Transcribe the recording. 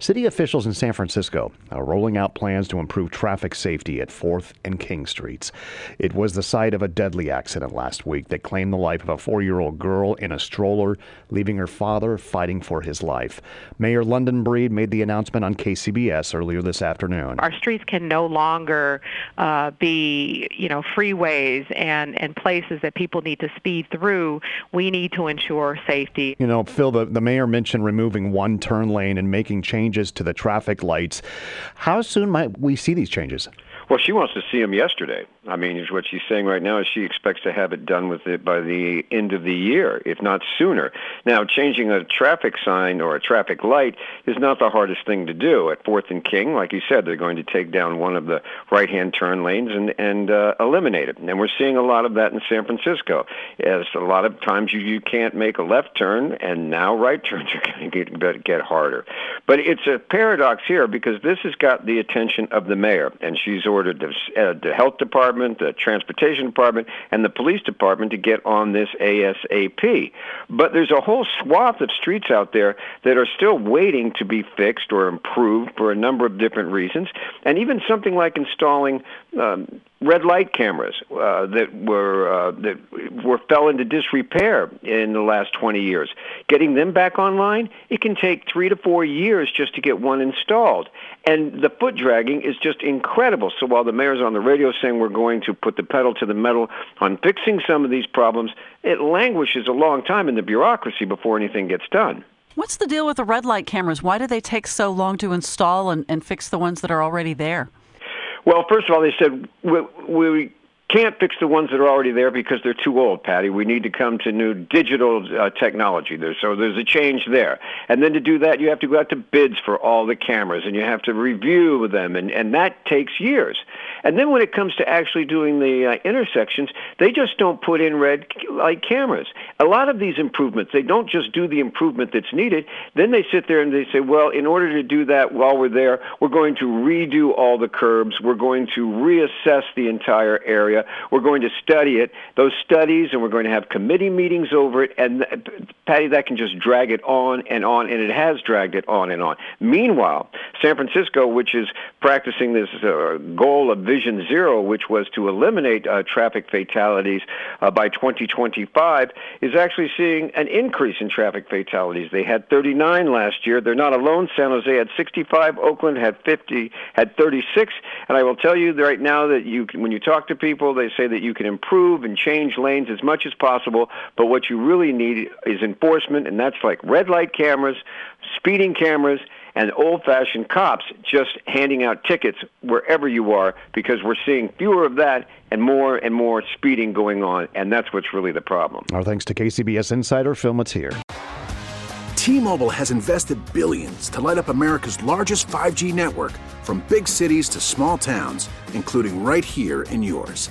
City officials in San Francisco are rolling out plans to improve traffic safety at 4th and King Streets. It was the site of a deadly accident last week that claimed the life of a four year old girl in a stroller, leaving her father fighting for his life. Mayor London Breed made the announcement on KCBS earlier this afternoon. Our streets can no longer uh, be, you know, freeways and, and places that people need to speed through. We need to ensure safety. You know, Phil, the, the mayor mentioned removing one turn lane and making changes to the traffic lights. How soon might we see these changes? Well, she wants to see them yesterday. I mean, what she's saying right now is she expects to have it done with it by the end of the year, if not sooner. Now, changing a traffic sign or a traffic light is not the hardest thing to do. At Fourth and King, like you said, they're going to take down one of the right-hand turn lanes and and uh, eliminate it. And we're seeing a lot of that in San Francisco. As a lot of times you you can't make a left turn, and now right turns are going to get get harder. But it's a paradox here because this has got the attention of the mayor, and she's the, uh, the health Department, the Transportation Department, and the Police Department to get on this ASAP. But there's a whole swath of streets out there that are still waiting to be fixed or improved for a number of different reasons. And even something like installing um, red light cameras uh, that were uh, that were fell into disrepair in the last 20 years. Getting them back online, it can take three to four years just to get one installed, and the foot dragging is just incredible. So while the mayor's on the radio saying we're going to put the pedal to the metal on fixing some of these problems, it languishes a long time in the bureaucracy before anything gets done. What's the deal with the red light cameras? Why do they take so long to install and, and fix the ones that are already there? Well, first of all, they said we, we can't fix the ones that are already there because they're too old, Patty. We need to come to new digital uh, technology. There, so there's a change there. And then to do that, you have to go out to bids for all the cameras, and you have to review them, and, and that takes years. And then when it comes to actually doing the uh, intersections, they just don't put in red light cameras. A lot of these improvements, they don't just do the improvement that's needed. Then they sit there and they say, well, in order to do that while we're there, we're going to redo all the curbs. We're going to reassess the entire area. We're going to study it, those studies, and we're going to have committee meetings over it. And Patty, that can just drag it on and on, and it has dragged it on and on. Meanwhile, San Francisco, which is practicing this uh, goal of Vision Zero, which was to eliminate uh, traffic fatalities uh, by 2025, is actually seeing an increase in traffic fatalities. They had 39 last year. They're not alone. San Jose had 65. Oakland had 50, had 36. And I will tell you right now that you, when you talk to people, they say that you can improve and change lanes as much as possible. But what you really need is enforcement, and that's like red light cameras, speeding cameras and old fashioned cops just handing out tickets wherever you are because we're seeing fewer of that and more and more speeding going on. And that's what's really the problem. Our thanks to KCBS Insider Phil Matier. T Mobile has invested billions to light up America's largest 5G network from big cities to small towns, including right here in yours.